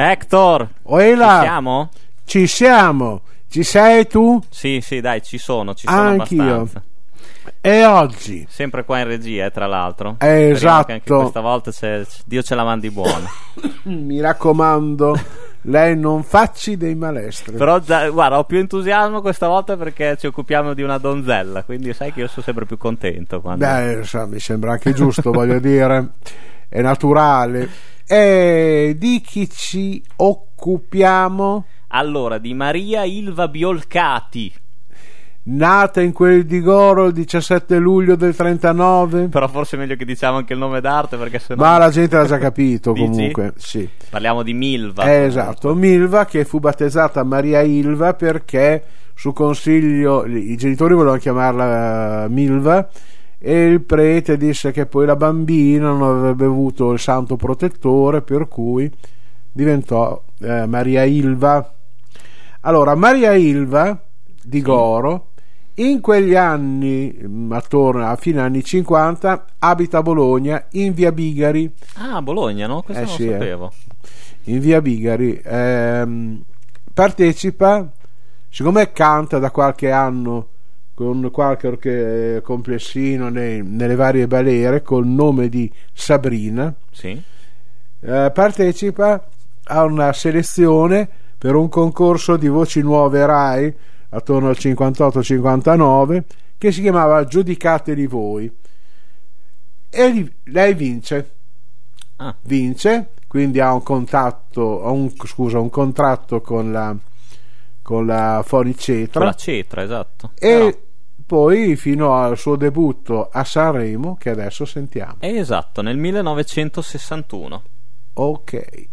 Hector, Oela, ci siamo? Ci siamo. Ci sei tu? Sì, sì, dai, ci sono, ci sono Anch'io. abbastanza. E oggi? Sempre qua in regia, eh, tra l'altro. Eh, che Anche esatto. questa volta c'è- Dio ce la mandi buona. Mi raccomando, lei non facci dei malestri. Però già- guarda, ho più entusiasmo questa volta perché ci occupiamo di una donzella, quindi sai che io sono sempre più contento quando... Beh, insomma, mi sembra anche giusto, voglio dire, è naturale. E di chi ci occupiamo? Allora, di Maria Ilva Biolcati, Nata in quel di Goro il 17 luglio del 39? però forse è meglio che diciamo anche il nome d'arte perché sennò... Ma la gente l'ha già capito comunque, sì. Parliamo di Milva. Eh, esatto, Milva che fu battezzata Maria Ilva perché su consiglio i genitori volevano chiamarla eh, Milva e il prete disse che poi la bambina non avrebbe avuto il santo protettore per cui diventò eh, Maria Ilva. Allora, Maria Ilva di Goro in quegli anni, mh, attorno a fine anni 50, abita a Bologna in via Bigari Ah, Bologna, no? Questo Eh, non sì, lo eh. sapevo. in via Bigari ehm, partecipa siccome canta da qualche anno con qualche complessino nei- nelle varie balere col nome di Sabrina. Sì. eh, partecipa a una selezione per un concorso di voci nuove Rai attorno al 58-59 che si chiamava Giudicateli voi. E li- lei vince. Ah, vince, quindi ha un contatto, ha un, scusa, un contratto con la, con la Fonicetra con la cetra, esatto. e poi fino al suo debutto a Sanremo che adesso sentiamo. Esatto, nel 1961. Ok.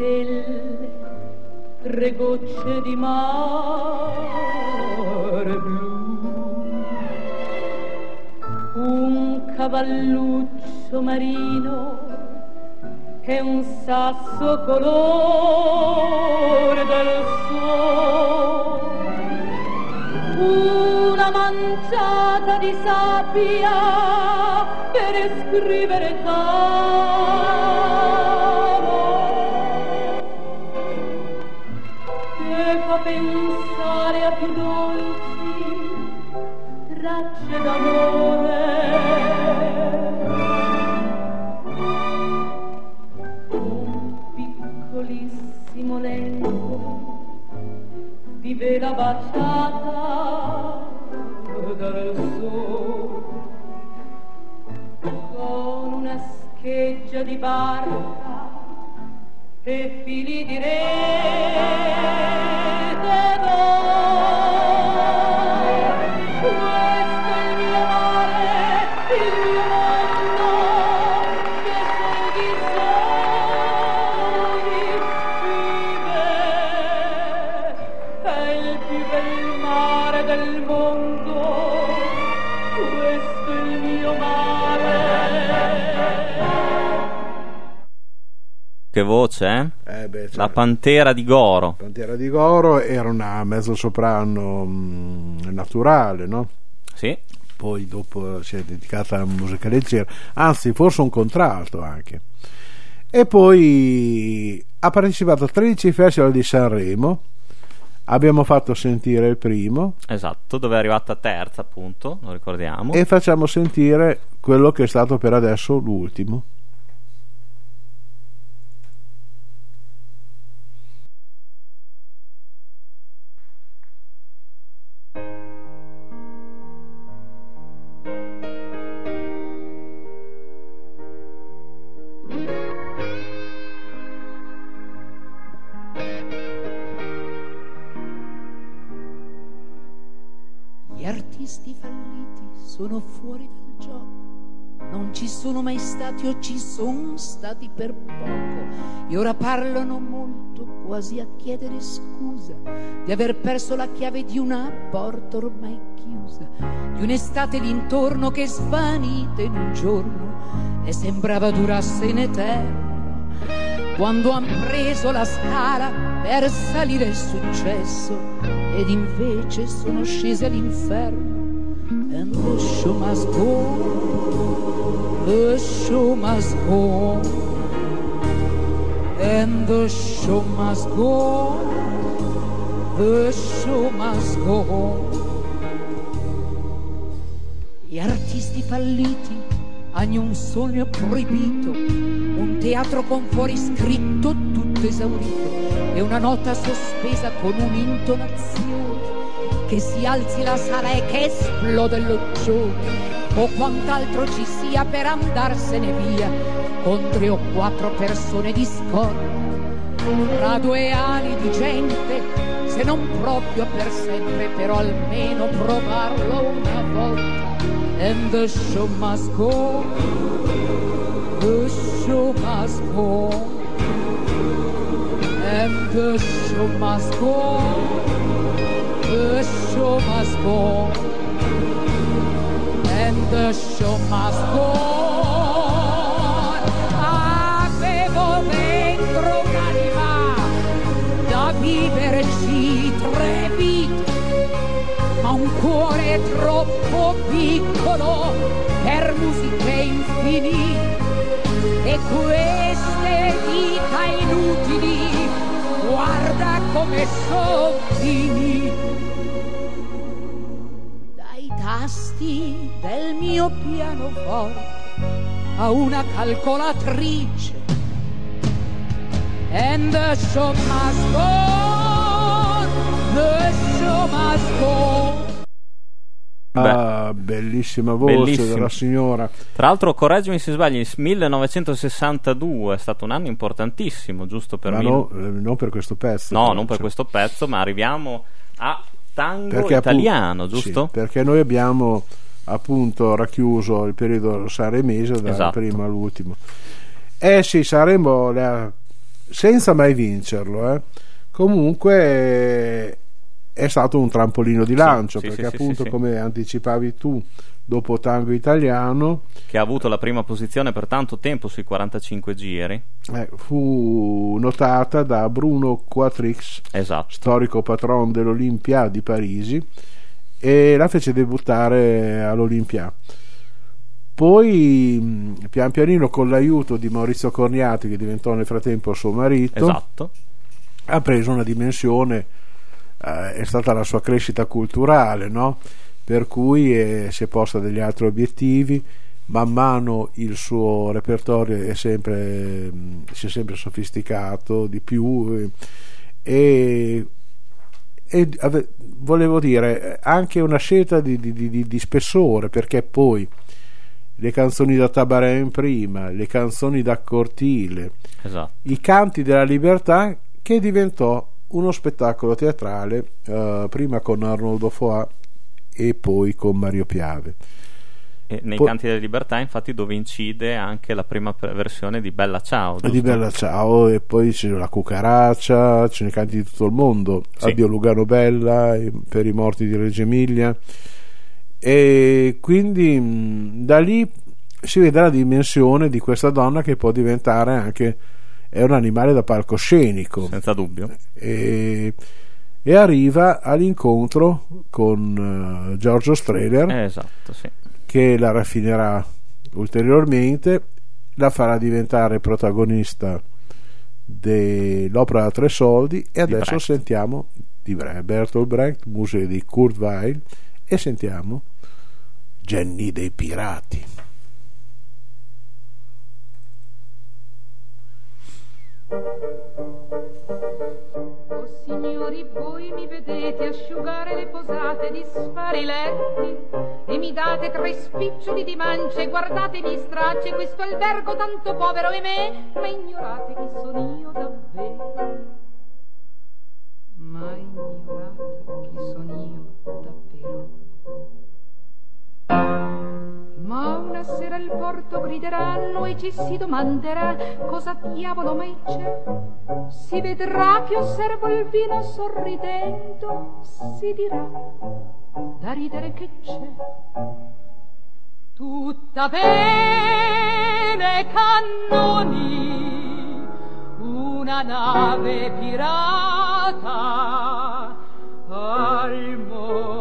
Stelle, tre gocce di mare blu. Un cavalluccio marino è un sasso colore del sole, una manciata di sabbia per scrivere tavole di vela baciata dal sole con una scheggia di barca e fili di rete Che voce, eh? Eh beh, cioè, La Pantera di Goro. Pantera di Goro era una mezzo soprano mh, naturale, no? Sì, Poi dopo si è dedicata alla musica leggera, anzi forse un contralto anche. E poi ha partecipato a 13 festival di Sanremo. Abbiamo fatto sentire il primo esatto, dove è arrivata terza, appunto, lo ricordiamo. e facciamo sentire quello che è stato per adesso l'ultimo. Stati o ci sono stati per poco. E ora parlano molto, quasi a chiedere scusa di aver perso la chiave di una porta ormai chiusa, di un'estate d'intorno che svanita in un giorno e sembrava durasse in eterno quando han preso la scala per salire il successo ed invece sono scesi all'inferno and the show must go the show must go and the show must go the show must go gli artisti falliti hanno un sogno proibito, un teatro con fuori scritto tutto esaurito e una nota sospesa con un'intonazione che si alzi la sala e che esplode l'occhione o quant'altro ci sia per andarsene via con tre o quattro persone di scorta. Tra due ali di gente se non proprio per sempre però almeno provarlo una volta. And the show must go. The show must go. And the show must go. The show must go the show must go avevo dentro un'anima da viverci tre vite ma un cuore troppo piccolo per musiche infinite e queste vita inutili guarda come sono finite tasti del mio pianoforte a una calcolatrice and the show must go the show must go Ah, bellissima voce Bellissimo. della signora. Tra l'altro, correggimi se sbaglio, il 1962 è stato un anno importantissimo, giusto per Ma mil- no, eh, non per questo pezzo. No, non per cioè, questo pezzo, ma arriviamo a tango perché appunto- italiano, sì, giusto? perché noi abbiamo appunto racchiuso il periodo sanremese dal Esatto. primo all'ultimo. Eh sì, Sanremo le ha- senza mai vincerlo, eh. comunque è stato un trampolino di lancio sì, perché sì, appunto sì, come anticipavi tu dopo tango italiano Che ha avuto la prima posizione per tanto tempo sui 45 giri. eh, fu notata da Bruno Quatrix Esatto. storico patron dell'Olimpia di Parigi e la fece debuttare all'Olimpia. Poi pian pianino con l'aiuto di Maurizio Corniati che diventò nel frattempo suo marito Esatto. ha preso una dimensione eh, è stata la sua crescita culturale no? per cui eh, si è posta degli altri obiettivi man mano il suo repertorio è sempre, mh, si è sempre sofisticato di più eh, e, e ave- volevo dire anche una scelta di, di- di- di spessore perché poi le canzoni da Tabaré prima, le canzoni da Cortile, Esatto. i canti della libertà che diventò uno spettacolo teatrale eh, prima con Arnoldo Foà e poi con Mario Piave. E nei Poi- Canti della Libertà, infatti, dove incide anche la prima pre- versione di Bella Ciao. Di giusto? Bella Ciao e poi c'è la cucaraccia, ce ne canti di tutto il mondo, Sì. Addio Lugano Bella per i morti di Reggio Emilia e quindi da lì si vede la dimensione di questa donna che può diventare anche è un animale da palcoscenico senza dubbio. e, e arriva all'incontro con eh, Giorgio Strehler Eh, esatto, sì. che la raffinerà ulteriormente, la farà diventare protagonista dell'opera da tre soldi e adesso Brecht. sentiamo di Bertolt Brecht, musica di Kurt Weill e sentiamo Jenny dei Pirati. Le posate, disfare i letti e mi date tre spiccioli di mance, guardate mi stracce questo albergo tanto povero e me, ma ignorate chi sono io davvero. Ma ignorate chi sono io davvero. Ma una sera il porto grideranno e ci si domanderà cosa diavolo mai c'è. Si vedrà che osservo il vino sorridendo, si dirà da ridere che c'è. Tutta bene cannoni, una nave pirata al molo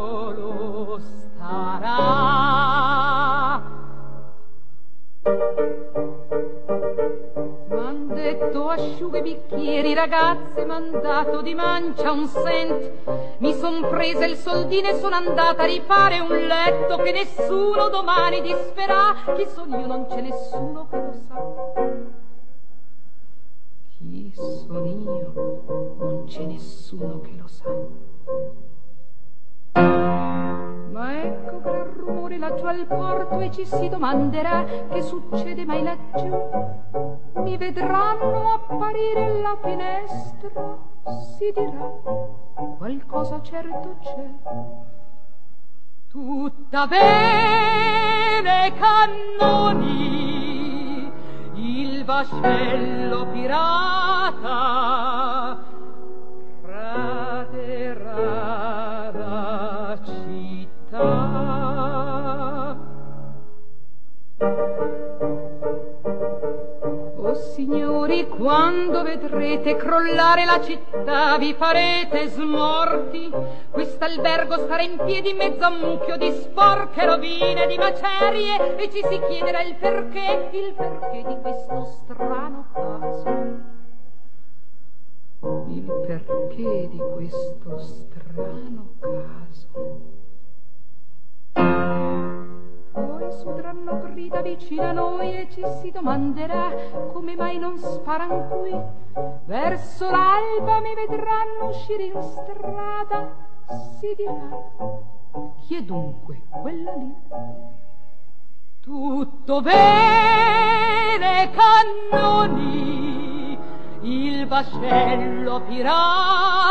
M'han detto asciughe bicchieri, ragazze, m'han dato di mancia un cent. Mi son presa il soldino e sono andata a rifare un letto che nessuno domani disperà. Chi sono io non c'è nessuno che lo sa. Chi sono io non c'è nessuno che lo sa. Ma ecco gran rumore laggiù al porto e ci si domanderà che succede mai laggiù. Mi vedranno apparire alla finestra, si dirà qualcosa certo c'è. Tutta bene cannoni, il vascello pirata quando vedrete crollare la città, vi farete smorti. Quest'albergo starà in piedi in mezzo a un mucchio di sporche rovine, di macerie, e ci si chiederà il perché, il perché di questo strano caso. Il perché di questo strano caso. Sudranno grida vicino a noi e ci si domanderà come mai non sparan qui. Verso l'alba mi vedranno uscire in strada, si dirà. Chi è dunque quella lì? Tutto bene, cannoni, il vascello pirata,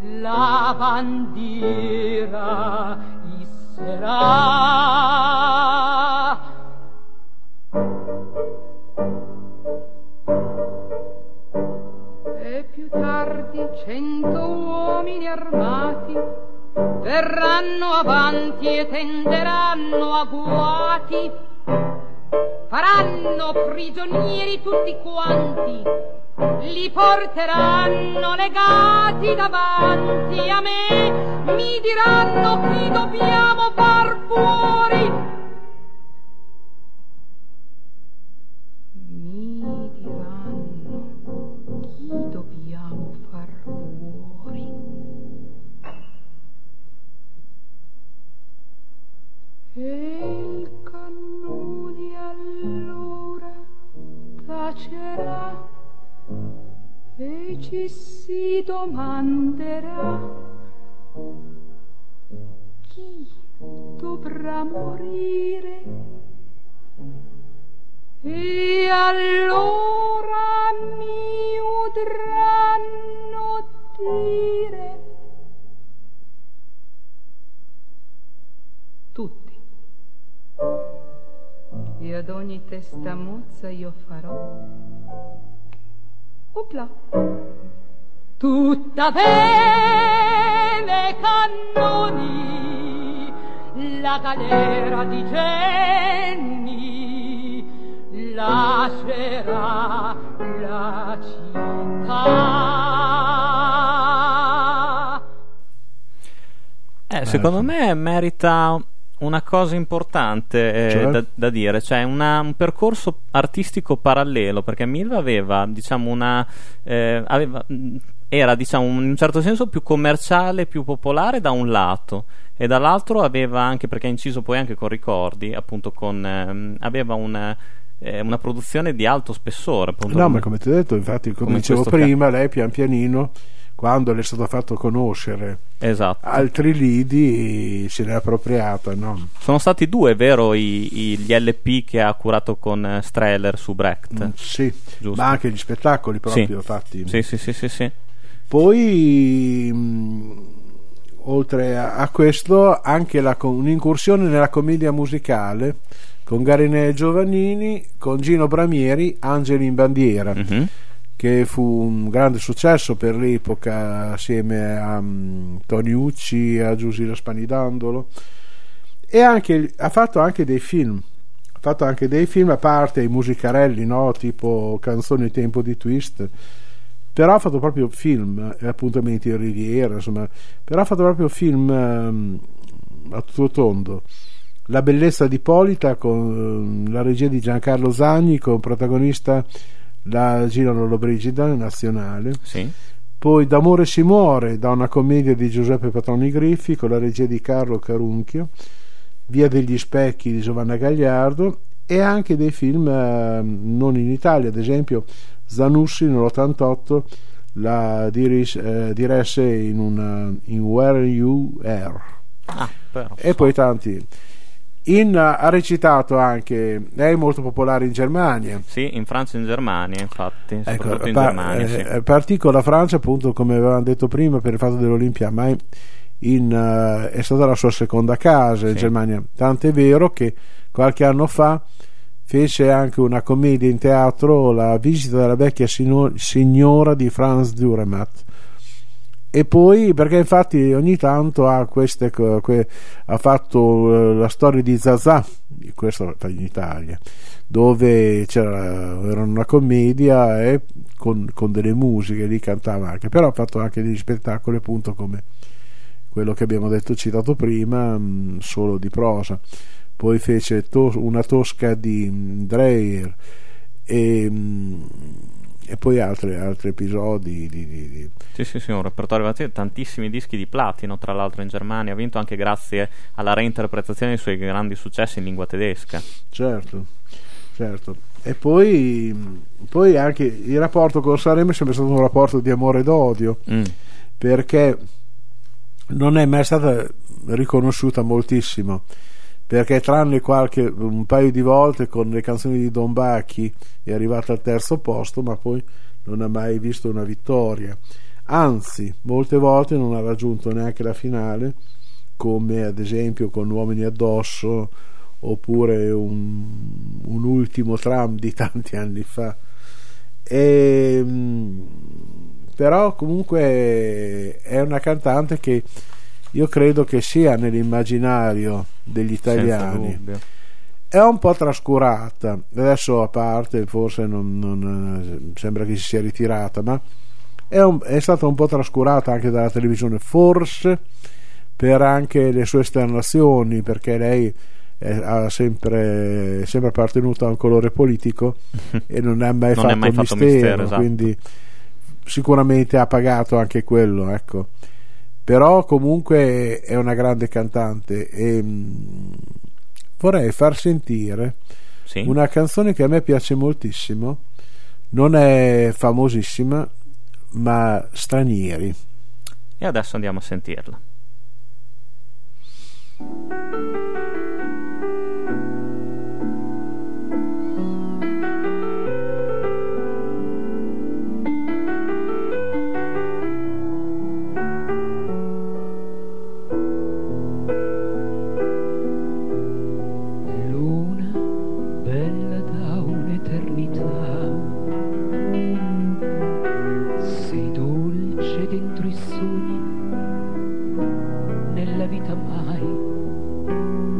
la bandiera isserà. E più tardi cento uomini armati verranno avanti e tenderanno agguati, faranno prigionieri tutti quanti, li porteranno legati davanti a me, mi diranno chi dobbiamo far fuori. Mi diranno chi dobbiamo far fuori. E il cannone allora tacerà e ci si domanderà chi dovrà morire. E allora mi udranno dire tutti. E ad ogni testa mozza io farò. Opla. Tutta le cannoni la galera di Genni lascerà la città. Eh, secondo me merita una cosa importante eh, cioè? da, da, dire, cioè una, un percorso artistico parallelo, perché Milva aveva, diciamo, una... Eh, aveva, mh, era, diciamo, in un certo senso più commerciale, più popolare da un lato e dall'altro aveva anche perché ha inciso poi anche con ricordi, appunto con ehm, aveva una, eh, una produzione di alto spessore, appunto. No, come- ma come ti ho detto, infatti, come, come dicevo prima, lei pian pianino, quando le è stato fatto conoscere Esatto. altri lidi, se ne è appropriata, no? Sono stati due, vero, i- i- gli LP che ha curato con Streller su Brecht. Mm, sì, Giusto. ma anche gli spettacoli proprio Sì. fatti. Sì, sì, sì, sì, sì. Poi, mh, oltre a, a questo, anche la un'incursione nella commedia musicale con Garinè Giovannini, con Gino Bramieri, Angeli in bandiera, Mhm. che fu un grande successo per l'epoca assieme a mh, Tony Ucci e a Giusilla Spanidandolo. E anche, ha fatto anche dei film. Ha fatto anche dei film, a parte i musicarelli, no? tipo Canzoni Tempo di Twist però ha fatto proprio film eh, appuntamenti in Riviera insomma però ha fatto proprio film ehm, a tutto tondo La bellezza di Polita con eh, la regia di Giancarlo Zagni con protagonista la Gino Lollobrigida nazionale Sì. poi D'amore si muore da una commedia di Giuseppe Patroni Griffi con la regia di Carlo Carunchio Via degli specchi di Giovanna Gagliardo e anche dei film ehm, non in Italia ad esempio Zanussi nell'88 la diris- eh, diresse in, una, in Where You Are. Ah, e poi tanti. In, ha recitato anche è molto popolare in Germania. Sì, in Francia e in Germania, infatti, Ecco, soprattutto in pa- Germania, sì. eh, partì con la Francia appunto come avevamo detto prima per il fatto dell'Olimpia ma in, eh, è stata la sua seconda casa in Sì. Germania. Tant'è vero che qualche anno fa fece anche una commedia in teatro La visita della vecchia signora di Franz Durematt e poi perché infatti ogni tanto ha queste ha fatto eh, la storia di Zazà questo in Italia dove c'era era una commedia e con, con delle musiche lì cantava anche però ha fatto anche degli spettacoli appunto come quello che abbiamo detto citato prima mh, solo di prosa poi fece to- una tosca di mh, Dreyer e, mh, e poi altri, altri episodi di, di- di- Sì, sì, sì, un repertorio vastissimo, tantissimi dischi di platino, tra l'altro in Germania, ha vinto anche grazie alla reinterpretazione dei suoi grandi successi in lingua tedesca. certo certo e poi, poi anche il rapporto con Sanremo è sempre stato un rapporto di amore ed odio Mm. perché non è mai stata riconosciuta moltissimo perché tranne qualche un paio di volte con le canzoni di Don Bacchi è arrivata al terzo posto ma poi non ha mai visto una vittoria. Anzi molte volte non ha raggiunto neanche la finale come ad esempio con Uomini addosso oppure un, un ultimo tram di tanti anni fa. E, mm, però comunque è una cantante che io credo che sia nell'immaginario degli italiani. è un po' trascurata. Adesso a parte forse non, non, eh, sembra che si sia ritirata ma è, un- è stata un po' trascurata anche dalla televisione. Forse per anche le sue esternazioni perché lei è- ha sempre, è sempre appartenuto a un colore politico e non ha mai Non fatto è mai fatto mistero, mistero, esatto. quindi sicuramente ha pagato anche quello ecco però comunque è una grande cantante e mh, vorrei far sentire Sì. una canzone che a me piace moltissimo non è famosissima ma stranieri E adesso andiamo a sentirla. Nella vita mai. Io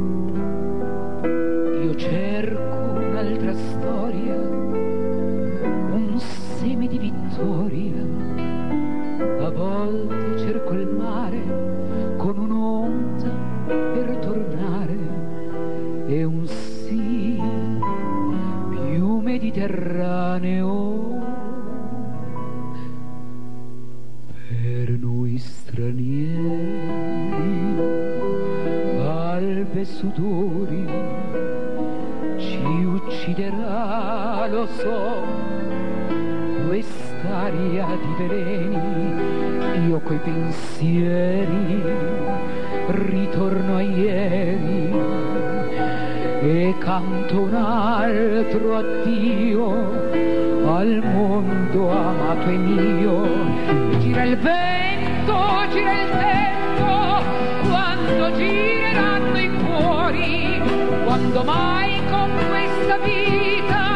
addio al mondo amato e mio. Gira il vento, gira il tempo, quando gireranno i cuori, quando mai con questa vita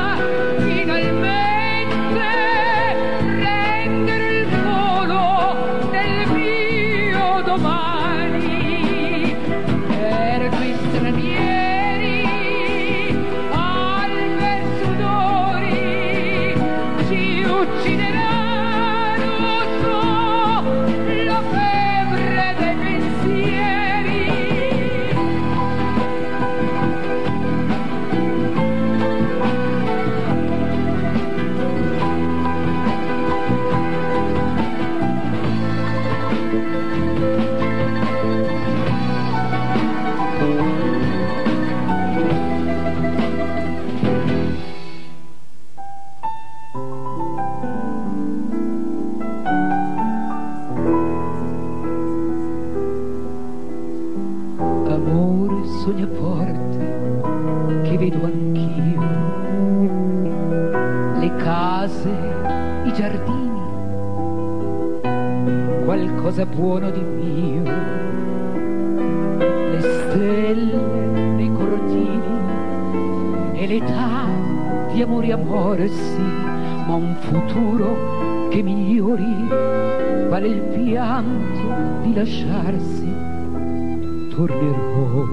tornerò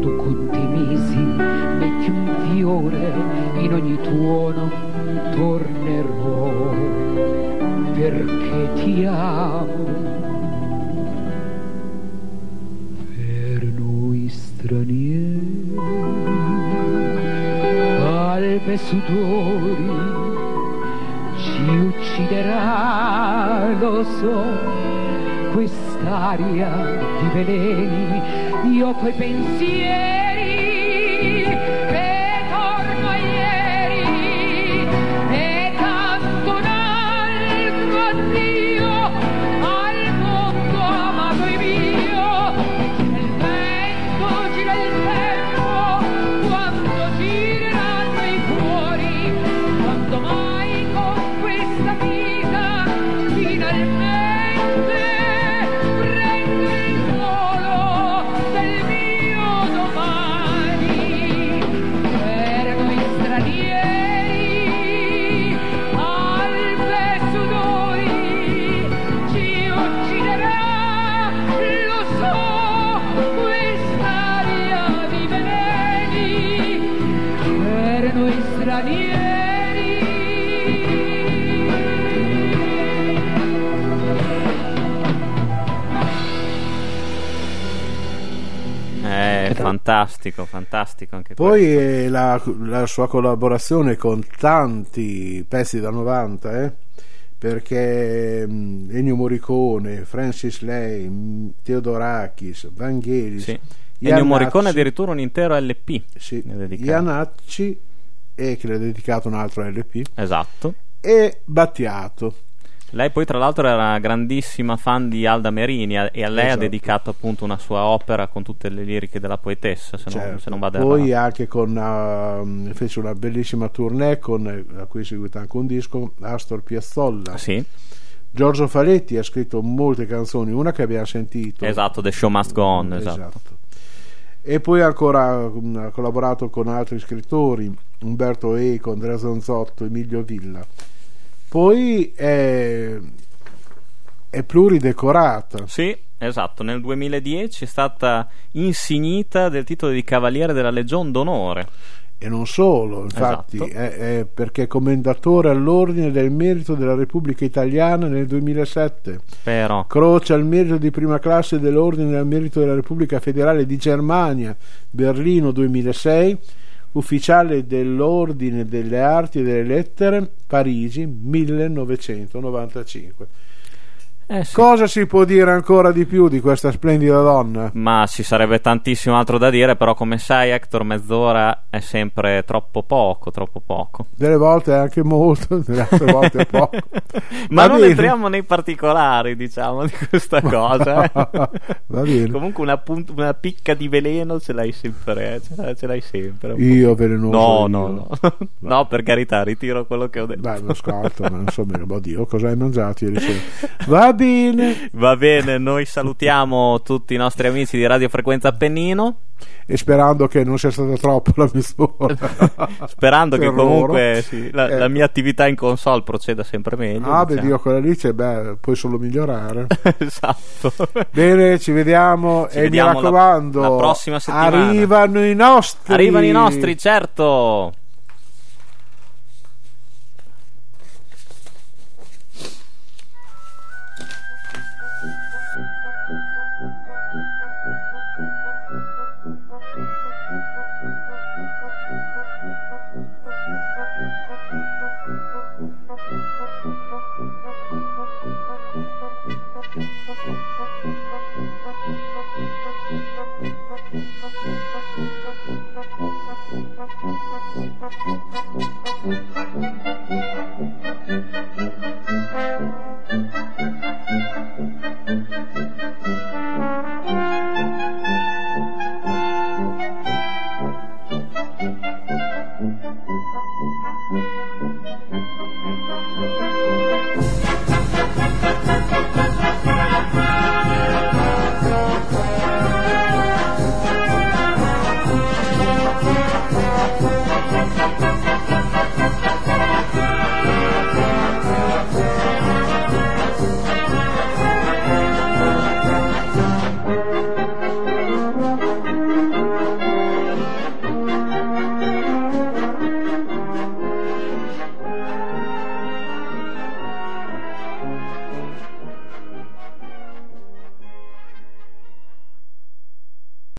tu conti i mesi metti un fiore in ogni tuono tornerò perché ti amo. Per noi stranieri albe e sudori ci ucciderà lo so quest'aria di veleni io coi pensieri fantastico, fantastico anche Poi eh, la, la sua collaborazione con tanti pezzi da 90, eh, perché mh, Ennio Morricone, Francis Lay, mh, Theodorakis, Vangelis, Sì. Ennio Morricone addirittura un intero LP. sì. Iannacci, e che le ha dedicato un altro LP, Esatto. e Battiato. Lei poi tra l'altro era una grandissima fan di Alda Merini e a lei Esatto. ha dedicato appunto una sua opera con tutte le liriche della poetessa, se, non, Certo. se non vado Poi errato. anche con uh, fece una bellissima tournée con, a cui è seguito anche un disco Astor Piazzolla Sì, Giorgio Faletti ha scritto molte canzoni una che abbiamo sentito esatto, The Show Must Go On, esatto. e poi ancora mm, ha collaborato con altri scrittori Umberto Eco, Andrea Zonzotto, Emilio Villa poi è, è pluridecorata Sì, esatto, nel 2010 è stata insignita del titolo di Cavaliere della Legion d'Onore. E non solo, infatti, Esatto. è, è perché è commendatore all'Ordine del Merito della Repubblica Italiana nel 2007, Però, croce al merito di prima classe dell'Ordine del Merito della Repubblica Federale di Germania, Berlino 2006, ufficiale dell'Ordine delle Arti e delle Lettere, Parigi 1995. Eh sì. Cosa si può dire ancora di più di questa splendida donna? Ma ci sarebbe tantissimo altro da dire, però come sai Hector mezz'ora è sempre troppo poco, troppo poco. Delle volte anche molto, delle altre volte poco. Ma Va non bene. entriamo nei particolari, diciamo, di questa cosa. eh. Va bene. Comunque una, punt- una picca di veleno ce l'hai sempre, eh, ce, l'hai, ce l'hai sempre. Io velenoso. No, io. no, no. no, per carità, ritiro quello che ho detto. Dai, non scarto, ma insomma, oddio, cosa hai mangiato ieri sera? Va bene, Va bene, noi salutiamo tutti i nostri amici di Radio Frequenza Appennino, e sperando che non sia stata troppo la mezz'ora. sperando che loro. comunque sì, la, Eh. la mia attività in console proceda sempre meglio. Ah, beh, diciamo. Dio, quella lì c'è, beh, puoi solo migliorare. esatto. Bene, ci vediamo Ci e vediamo mi la- raccomando, la prossima settimana. arrivano i nostri. Arrivano i nostri, certo.